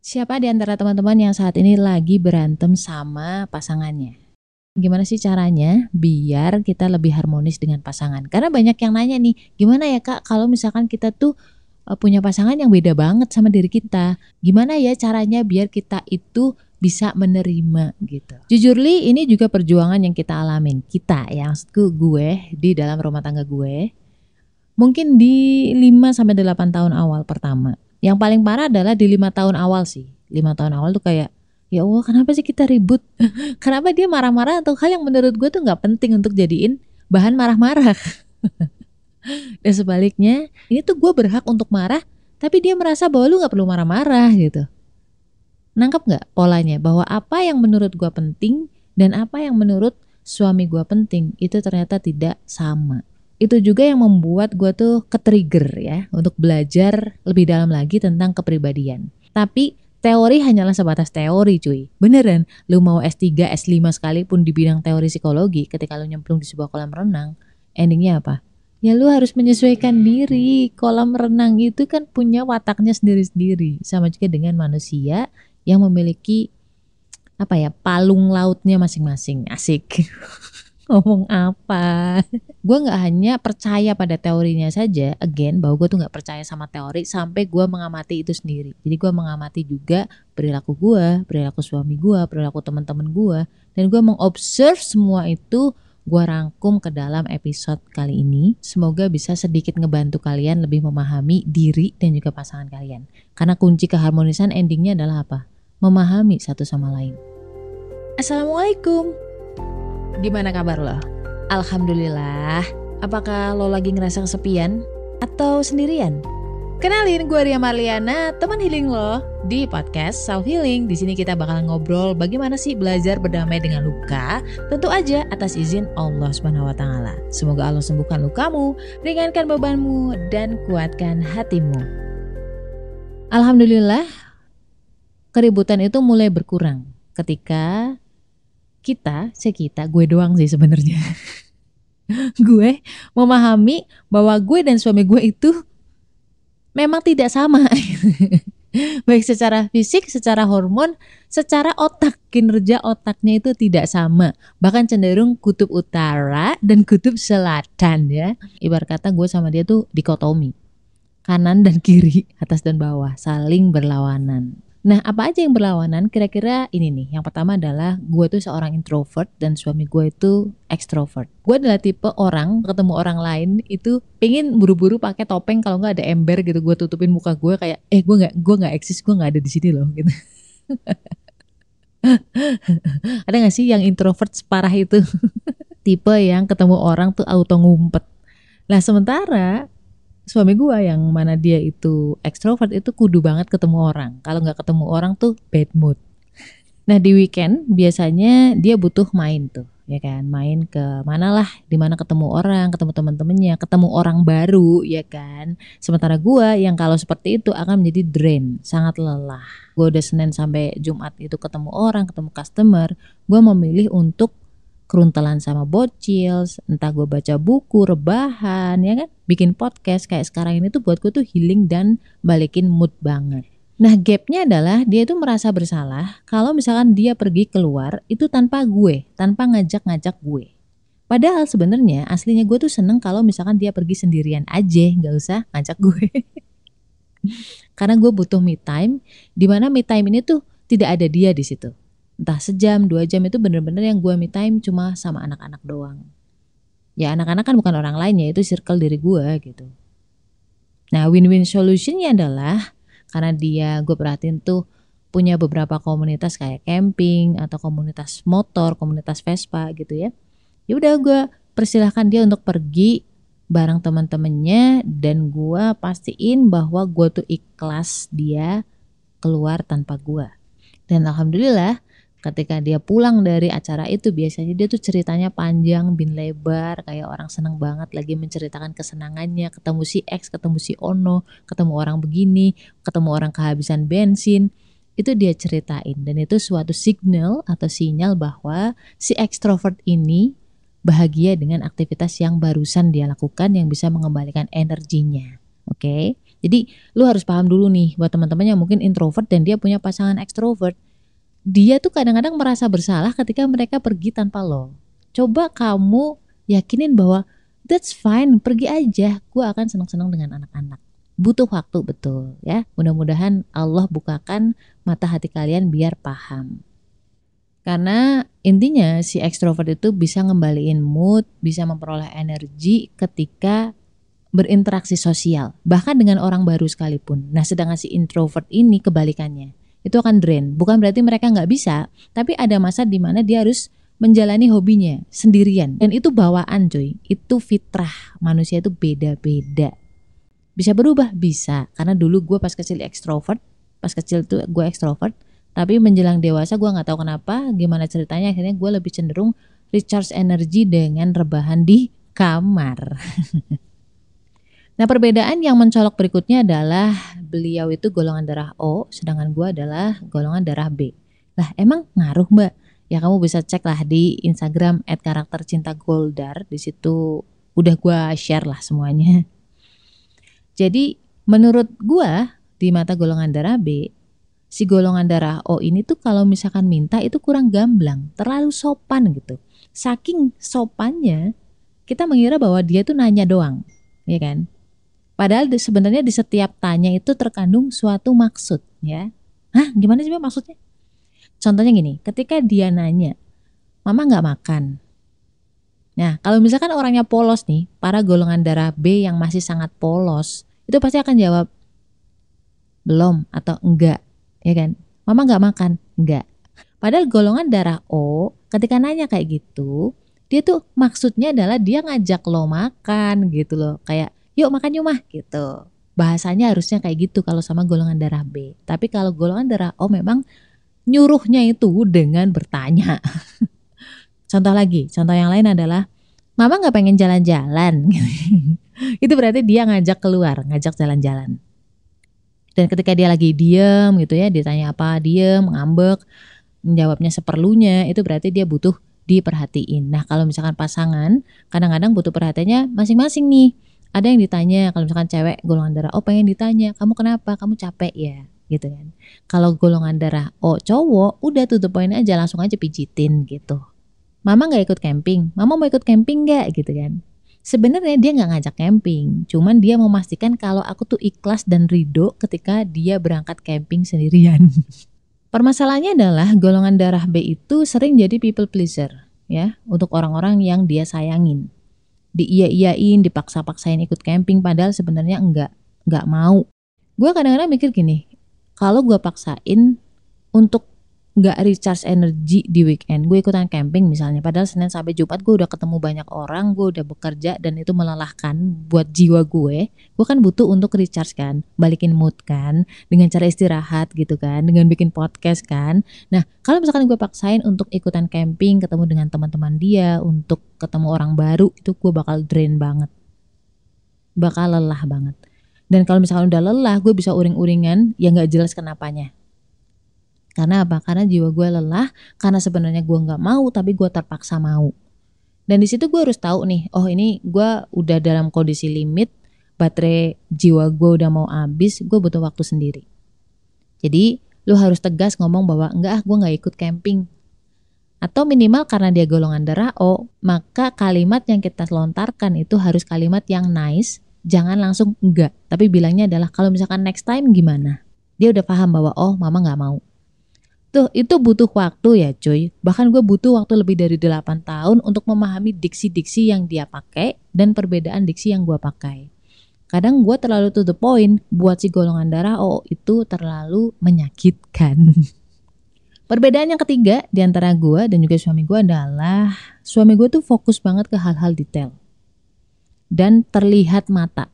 Siapa di antara teman-teman yang saat ini lagi berantem sama pasangannya? Gimana sih caranya biar kita lebih harmonis dengan pasangan? Karena banyak yang nanya nih, gimana ya kak kalau misalkan kita tuh eh, punya pasangan yang beda banget sama diri kita? Gimana ya caranya biar kita itu bisa menerima gitu. Jujur li ini juga perjuangan yang kita alamin. Kita yang gue di dalam rumah tangga gue. Mungkin di 5 sampai 8 tahun awal pertama yang paling parah adalah di lima tahun awal sih. Lima tahun awal tuh kayak ya Allah kenapa sih kita ribut? kenapa dia marah-marah atau hal yang menurut gue tuh nggak penting untuk jadiin bahan marah-marah. Dan sebaliknya, ini tuh gue berhak untuk marah, tapi dia merasa bahwa lu nggak perlu marah-marah gitu. Nangkep nggak polanya bahwa apa yang menurut gue penting dan apa yang menurut suami gue penting itu ternyata tidak sama itu juga yang membuat gue tuh ke-trigger ya untuk belajar lebih dalam lagi tentang kepribadian. Tapi teori hanyalah sebatas teori cuy. Beneran, lu mau S3, S5 sekalipun di bidang teori psikologi ketika lu nyemplung di sebuah kolam renang, endingnya apa? Ya lu harus menyesuaikan diri. Kolam renang itu kan punya wataknya sendiri-sendiri. Sama juga dengan manusia yang memiliki apa ya palung lautnya masing-masing. Asik. ngomong apa gue nggak hanya percaya pada teorinya saja again bahwa gue tuh nggak percaya sama teori sampai gue mengamati itu sendiri jadi gue mengamati juga perilaku gue perilaku suami gue perilaku teman-teman gue dan gue mengobserv semua itu gue rangkum ke dalam episode kali ini. Semoga bisa sedikit ngebantu kalian lebih memahami diri dan juga pasangan kalian. Karena kunci keharmonisan endingnya adalah apa? Memahami satu sama lain. Assalamualaikum. Gimana kabar lo? Alhamdulillah. Apakah lo lagi ngerasa kesepian atau sendirian? Kenalin gue Ria Marliana, teman healing lo di podcast Self Healing. Di sini kita bakal ngobrol bagaimana sih belajar berdamai dengan luka, tentu aja atas izin Allah Subhanahu wa taala. Semoga Allah sembuhkan lukamu, ringankan bebanmu dan kuatkan hatimu. Alhamdulillah keributan itu mulai berkurang ketika kita, saya kita, gue doang sih sebenarnya. gue memahami bahwa gue dan suami gue itu memang tidak sama. Baik secara fisik, secara hormon, secara otak, kinerja otaknya itu tidak sama. Bahkan cenderung kutub utara dan kutub selatan ya. Ibarat kata gue sama dia tuh dikotomi. Kanan dan kiri, atas dan bawah, saling berlawanan. Nah, apa aja yang berlawanan? Kira-kira ini nih. Yang pertama adalah gue tuh seorang introvert dan suami gue itu extrovert. Gue adalah tipe orang ketemu orang lain itu pengen buru-buru pakai topeng kalau nggak ada ember gitu. Gue tutupin muka gue kayak, eh gue nggak gue nggak eksis, gue nggak ada di sini loh gitu. ada gak sih yang introvert separah itu? tipe yang ketemu orang tuh auto ngumpet. Nah sementara suami gue yang mana dia itu ekstrovert itu kudu banget ketemu orang. Kalau nggak ketemu orang tuh bad mood. Nah di weekend biasanya dia butuh main tuh, ya kan, main ke mana lah, di mana ketemu orang, ketemu teman-temannya, ketemu orang baru, ya kan. Sementara gue yang kalau seperti itu akan menjadi drain, sangat lelah. Gue udah senin sampai jumat itu ketemu orang, ketemu customer, gue memilih untuk keruntelan sama bocil, entah gue baca buku, rebahan, ya kan, bikin podcast kayak sekarang ini tuh buat gue tuh healing dan balikin mood banget. Nah gapnya adalah dia itu merasa bersalah kalau misalkan dia pergi keluar itu tanpa gue, tanpa ngajak-ngajak gue. Padahal sebenarnya aslinya gue tuh seneng kalau misalkan dia pergi sendirian aja, nggak usah ngajak gue. Karena gue butuh me time, di mana me time ini tuh tidak ada dia di situ entah sejam dua jam itu bener-bener yang gue me time cuma sama anak-anak doang. Ya anak-anak kan bukan orang lain ya itu circle diri gue gitu. Nah win-win solutionnya adalah karena dia gue perhatiin tuh punya beberapa komunitas kayak camping atau komunitas motor komunitas Vespa gitu ya. Ya udah gue persilahkan dia untuk pergi bareng teman-temannya dan gue pastiin bahwa gue tuh ikhlas dia keluar tanpa gue dan alhamdulillah ketika dia pulang dari acara itu biasanya dia tuh ceritanya panjang bin lebar kayak orang seneng banget lagi menceritakan kesenangannya ketemu si X ketemu si Ono ketemu orang begini ketemu orang kehabisan bensin itu dia ceritain dan itu suatu signal atau sinyal bahwa si ekstrovert ini bahagia dengan aktivitas yang barusan dia lakukan yang bisa mengembalikan energinya oke okay? Jadi lu harus paham dulu nih buat teman-teman yang mungkin introvert dan dia punya pasangan ekstrovert. Dia tuh kadang-kadang merasa bersalah ketika mereka pergi tanpa lo. Coba kamu yakinin bahwa that's fine, pergi aja. Gue akan senang-senang dengan anak-anak. Butuh waktu betul ya. Mudah-mudahan Allah bukakan mata hati kalian biar paham. Karena intinya si ekstrovert itu bisa ngembaliin mood, bisa memperoleh energi ketika berinteraksi sosial, bahkan dengan orang baru sekalipun. Nah, sedangkan si introvert ini kebalikannya, itu akan drain. Bukan berarti mereka nggak bisa, tapi ada masa di mana dia harus menjalani hobinya sendirian. Dan itu bawaan cuy, itu fitrah. Manusia itu beda-beda. Bisa berubah? Bisa. Karena dulu gue pas kecil ekstrovert, pas kecil tuh gue ekstrovert, tapi menjelang dewasa gue nggak tahu kenapa, gimana ceritanya akhirnya gue lebih cenderung recharge energi dengan rebahan di kamar. Nah perbedaan yang mencolok berikutnya adalah beliau itu golongan darah O, sedangkan gue adalah golongan darah B. Lah emang ngaruh mbak? Ya kamu bisa cek lah di Instagram @karaktercintagoldar. Di situ udah gue share lah semuanya. Jadi menurut gue di mata golongan darah B, si golongan darah O ini tuh kalau misalkan minta itu kurang gamblang, terlalu sopan gitu. Saking sopannya, kita mengira bahwa dia tuh nanya doang, ya kan? Padahal di, sebenarnya di setiap tanya itu terkandung suatu maksud ya. Hah gimana sih maksudnya? Contohnya gini, ketika dia nanya, mama nggak makan. Nah kalau misalkan orangnya polos nih, para golongan darah B yang masih sangat polos, itu pasti akan jawab belum atau enggak, ya kan? Mama nggak makan, enggak. Padahal golongan darah O ketika nanya kayak gitu, dia tuh maksudnya adalah dia ngajak lo makan gitu loh, kayak yuk makan yuk mah gitu. Bahasanya harusnya kayak gitu kalau sama golongan darah B. Tapi kalau golongan darah O memang nyuruhnya itu dengan bertanya. contoh lagi, contoh yang lain adalah Mama nggak pengen jalan-jalan. itu berarti dia ngajak keluar, ngajak jalan-jalan. Dan ketika dia lagi diem gitu ya, ditanya apa, diem, ngambek, menjawabnya seperlunya, itu berarti dia butuh diperhatiin. Nah kalau misalkan pasangan, kadang-kadang butuh perhatiannya masing-masing nih ada yang ditanya kalau misalkan cewek golongan darah O pengen ditanya kamu kenapa? Kamu capek ya? Gitu kan. Kalau golongan darah O cowok udah tuh the point aja langsung aja pijitin gitu. Mama nggak ikut camping? Mama mau ikut camping nggak? Gitu kan. Sebenarnya dia nggak ngajak camping cuman dia memastikan kalau aku tuh ikhlas dan ridho ketika dia berangkat camping sendirian. Permasalahannya adalah golongan darah B itu sering jadi people pleaser ya untuk orang-orang yang dia sayangin diiya-iyain, dipaksa-paksain ikut camping padahal sebenarnya enggak, enggak mau. Gue kadang-kadang mikir gini, kalau gue paksain untuk nggak recharge energi di weekend. Gue ikutan camping misalnya. Padahal Senin sampai Jumat gue udah ketemu banyak orang gue udah bekerja dan itu melelahkan buat jiwa gue. Gue kan butuh untuk recharge kan. Balikin mood kan dengan cara istirahat gitu kan dengan bikin podcast kan. Nah kalau misalkan gue paksain untuk ikutan camping ketemu dengan teman-teman dia untuk ketemu orang baru itu gue bakal drain banget. Bakal lelah banget. Dan kalau misalkan udah lelah gue bisa uring-uringan yang nggak jelas kenapanya karena apa? Karena jiwa gue lelah, karena sebenarnya gue nggak mau, tapi gue terpaksa mau. Dan di situ gue harus tahu nih, oh ini gue udah dalam kondisi limit, baterai jiwa gue udah mau habis, gue butuh waktu sendiri. Jadi lu harus tegas ngomong bahwa enggak ah gue nggak ikut camping. Atau minimal karena dia golongan darah O, maka kalimat yang kita lontarkan itu harus kalimat yang nice, jangan langsung enggak. Tapi bilangnya adalah kalau misalkan next time gimana? Dia udah paham bahwa oh mama nggak mau Tuh, itu butuh waktu ya cuy. Bahkan gue butuh waktu lebih dari 8 tahun untuk memahami diksi-diksi yang dia pakai dan perbedaan diksi yang gue pakai. Kadang gue terlalu to the point buat si golongan darah O itu terlalu menyakitkan. Perbedaan yang ketiga di antara gue dan juga suami gue adalah suami gue tuh fokus banget ke hal-hal detail dan terlihat mata.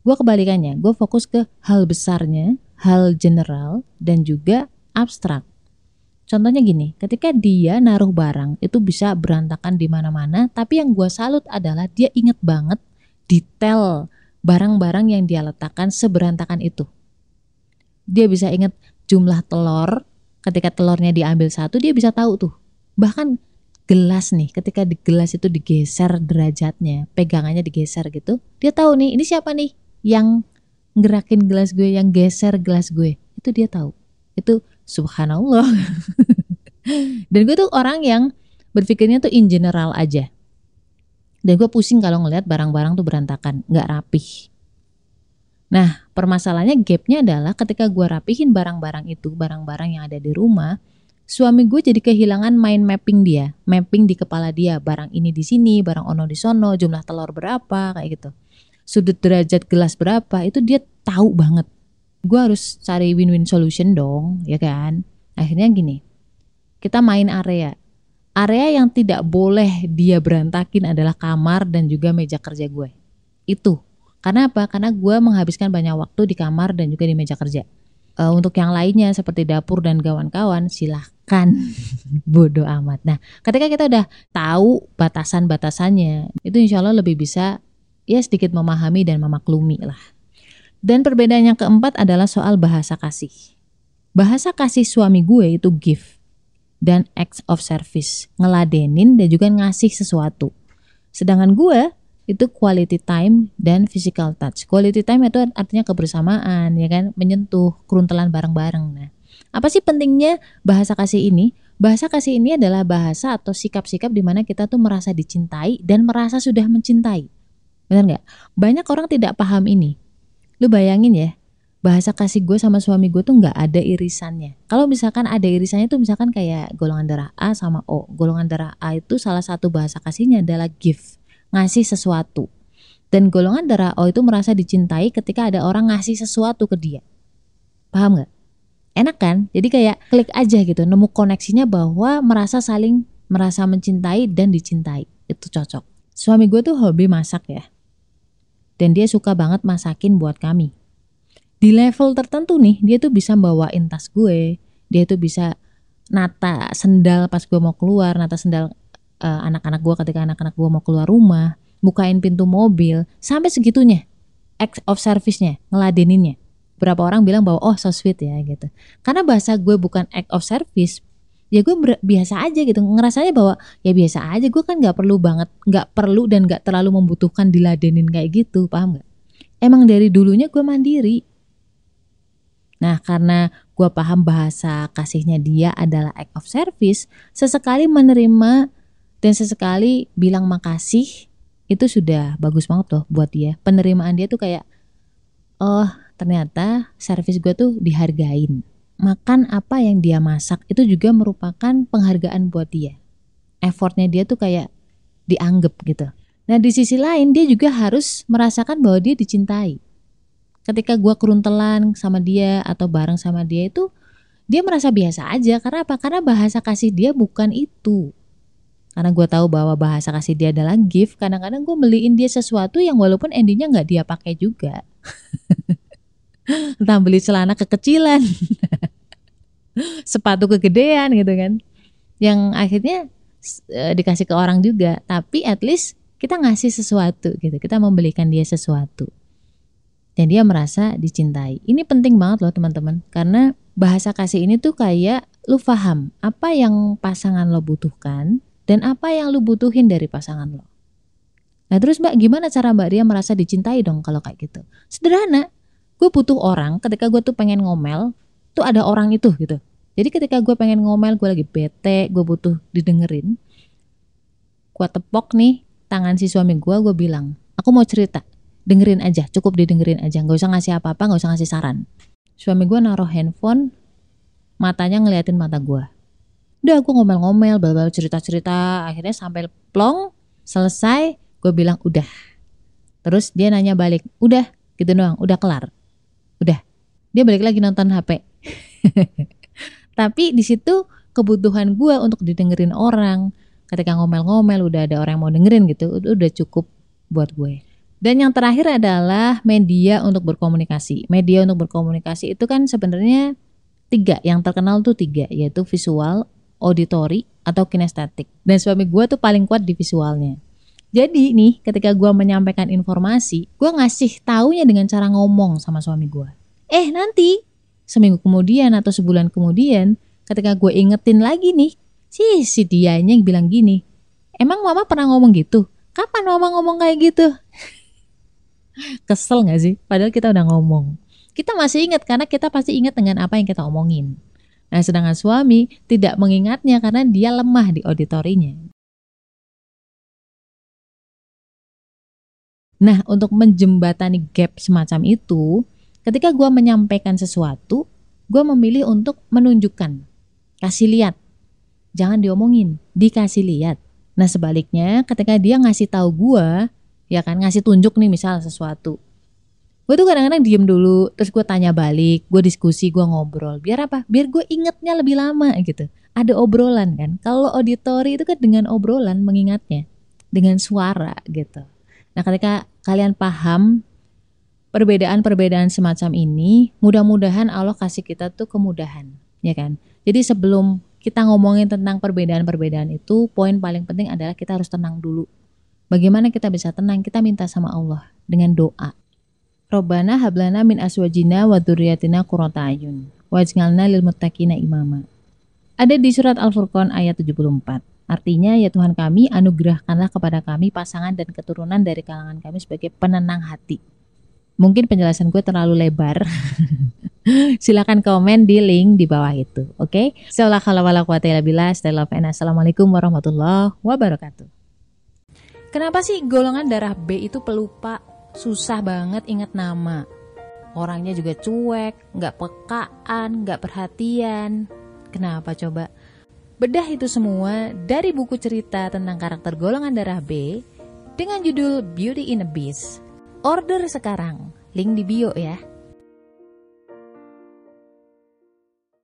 Gue kebalikannya, gue fokus ke hal besarnya, hal general dan juga abstrak. Contohnya gini, ketika dia naruh barang itu bisa berantakan di mana-mana, tapi yang gue salut adalah dia inget banget detail barang-barang yang dia letakkan seberantakan itu. Dia bisa inget jumlah telur, ketika telurnya diambil satu dia bisa tahu tuh. Bahkan gelas nih, ketika di gelas itu digeser derajatnya, pegangannya digeser gitu, dia tahu nih ini siapa nih yang ngerakin gelas gue, yang geser gelas gue, itu dia tahu. Itu subhanallah. Dan gue tuh orang yang berpikirnya tuh in general aja. Dan gue pusing kalau ngeliat barang-barang tuh berantakan, nggak rapih. Nah, permasalahannya gapnya adalah ketika gue rapihin barang-barang itu, barang-barang yang ada di rumah, suami gue jadi kehilangan mind mapping dia, mapping di kepala dia, barang ini di sini, barang ono di sono, jumlah telur berapa, kayak gitu. Sudut derajat gelas berapa, itu dia tahu banget. Gue harus cari win-win solution dong, ya kan? Akhirnya gini, kita main area. Area yang tidak boleh dia berantakin adalah kamar dan juga meja kerja gue. Itu karena apa? Karena gue menghabiskan banyak waktu di kamar dan juga di meja kerja. Uh, untuk yang lainnya seperti dapur dan kawan-kawan silahkan bodoh amat. Nah, ketika kita udah tahu batasan-batasannya, itu insya Allah lebih bisa ya sedikit memahami dan memaklumi lah. Dan perbedaan yang keempat adalah soal bahasa kasih. Bahasa kasih suami gue itu gift dan acts of service, ngeladenin dan juga ngasih sesuatu. Sedangkan gue itu quality time dan physical touch. Quality time itu artinya kebersamaan, ya kan, menyentuh, keruntelan bareng-bareng. Nah, apa sih pentingnya bahasa kasih ini? Bahasa kasih ini adalah bahasa atau sikap-sikap di mana kita tuh merasa dicintai dan merasa sudah mencintai. Benar nggak? Banyak orang tidak paham ini. Lu bayangin ya, bahasa kasih gue sama suami gue tuh nggak ada irisannya. Kalau misalkan ada irisannya tuh misalkan kayak golongan darah A sama O. Golongan darah A itu salah satu bahasa kasihnya adalah gift ngasih sesuatu. Dan golongan darah O itu merasa dicintai ketika ada orang ngasih sesuatu ke dia. Paham gak? Enak kan? Jadi kayak klik aja gitu, nemu koneksinya bahwa merasa saling merasa mencintai dan dicintai. Itu cocok. Suami gue tuh hobi masak ya. Dan dia suka banget masakin buat kami. Di level tertentu nih, dia tuh bisa bawain tas gue. Dia tuh bisa nata sendal pas gue mau keluar, nata sendal uh, anak-anak gue ketika anak-anak gue mau keluar rumah, bukain pintu mobil, sampai segitunya act of service-nya, ngeladeninnya. Berapa orang bilang bahwa oh so sweet ya gitu. Karena bahasa gue bukan act of service, ya gue biasa aja gitu. Ngerasanya bahwa ya biasa aja gue kan nggak perlu banget nggak perlu dan nggak terlalu membutuhkan diladenin kayak gitu paham nggak emang dari dulunya gue mandiri. Nah karena gue paham bahasa kasihnya dia adalah act of service sesekali menerima dan sesekali bilang makasih itu sudah bagus banget loh buat dia. Penerimaan dia tuh kayak oh ternyata servis gue tuh dihargain makan apa yang dia masak itu juga merupakan penghargaan buat dia. Effortnya dia tuh kayak dianggap gitu. Nah di sisi lain dia juga harus merasakan bahwa dia dicintai. Ketika gue keruntelan sama dia atau bareng sama dia itu dia merasa biasa aja. Karena apa? Karena bahasa kasih dia bukan itu. Karena gue tahu bahwa bahasa kasih dia adalah gift kadang-kadang gue beliin dia sesuatu yang walaupun endingnya nggak dia pakai juga. Entah beli celana kekecilan sepatu kegedean gitu kan. Yang akhirnya e, dikasih ke orang juga. Tapi at least kita ngasih sesuatu gitu. Kita membelikan dia sesuatu. Dan dia merasa dicintai. Ini penting banget loh teman-teman. Karena bahasa kasih ini tuh kayak lu paham apa yang pasangan lo butuhkan dan apa yang lu butuhin dari pasangan lo. Nah terus mbak gimana cara mbak Ria merasa dicintai dong kalau kayak gitu? Sederhana, gue butuh orang. Ketika gue tuh pengen ngomel, tuh ada orang itu gitu. Jadi ketika gue pengen ngomel, gue lagi bete, gue butuh didengerin. Gue tepok nih tangan si suami gue, gue bilang, aku mau cerita, dengerin aja, cukup didengerin aja, nggak usah ngasih apa-apa, nggak usah ngasih saran. Suami gue naruh handphone, matanya ngeliatin mata gue udah aku ngomel-ngomel bal cerita-cerita akhirnya sampai plong selesai gue bilang udah terus dia nanya balik udah gitu doang udah kelar udah dia balik lagi nonton HP tapi di situ kebutuhan gue untuk didengerin orang ketika ngomel-ngomel udah ada orang yang mau dengerin gitu udah cukup buat gue dan yang terakhir adalah media untuk berkomunikasi media untuk berkomunikasi itu kan sebenarnya tiga yang terkenal tuh tiga yaitu visual auditory, atau kinestetik. Dan suami gue tuh paling kuat di visualnya. Jadi nih, ketika gue menyampaikan informasi, gue ngasih taunya dengan cara ngomong sama suami gue. Eh nanti, seminggu kemudian atau sebulan kemudian, ketika gue ingetin lagi nih, si si dianya yang bilang gini, emang mama pernah ngomong gitu? Kapan mama ngomong kayak gitu? Kesel gak sih? Padahal kita udah ngomong. Kita masih ingat karena kita pasti ingat dengan apa yang kita omongin. Nah, sedangkan suami tidak mengingatnya karena dia lemah di auditorinya. Nah, untuk menjembatani gap semacam itu, ketika gue menyampaikan sesuatu, gue memilih untuk menunjukkan, kasih lihat, jangan diomongin, dikasih lihat. Nah sebaliknya, ketika dia ngasih tahu gue, ya kan ngasih tunjuk nih misal sesuatu, gue tuh kadang-kadang diem dulu, terus gue tanya balik, gue diskusi, gue ngobrol, biar apa? Biar gue ingetnya lebih lama gitu. Ada obrolan kan? Kalau auditori itu kan dengan obrolan mengingatnya, dengan suara gitu. Nah, ketika kalian paham perbedaan-perbedaan semacam ini, mudah-mudahan Allah kasih kita tuh kemudahan, ya kan? Jadi sebelum kita ngomongin tentang perbedaan-perbedaan itu, poin paling penting adalah kita harus tenang dulu. Bagaimana kita bisa tenang? Kita minta sama Allah dengan doa. Robbana hablana min aswajina wa dzurriyyatina qurrata ayun waj'alna lil muttaqina imama. Ada di surat Al-Furqan ayat 74. Artinya, ya Tuhan kami, anugerahkanlah kepada kami pasangan dan keturunan dari kalangan kami sebagai penenang hati. Mungkin penjelasan gue terlalu lebar. Silakan komen di link di bawah itu, oke? Okay? Assalamualaikum warahmatullahi wabarakatuh. Kenapa sih golongan darah B itu pelupa, susah banget ingat nama? Orangnya juga cuek, nggak pekaan, nggak perhatian. Kenapa coba? Bedah itu semua dari buku cerita tentang karakter golongan darah B dengan judul Beauty in a Beast. Order sekarang, link di bio ya.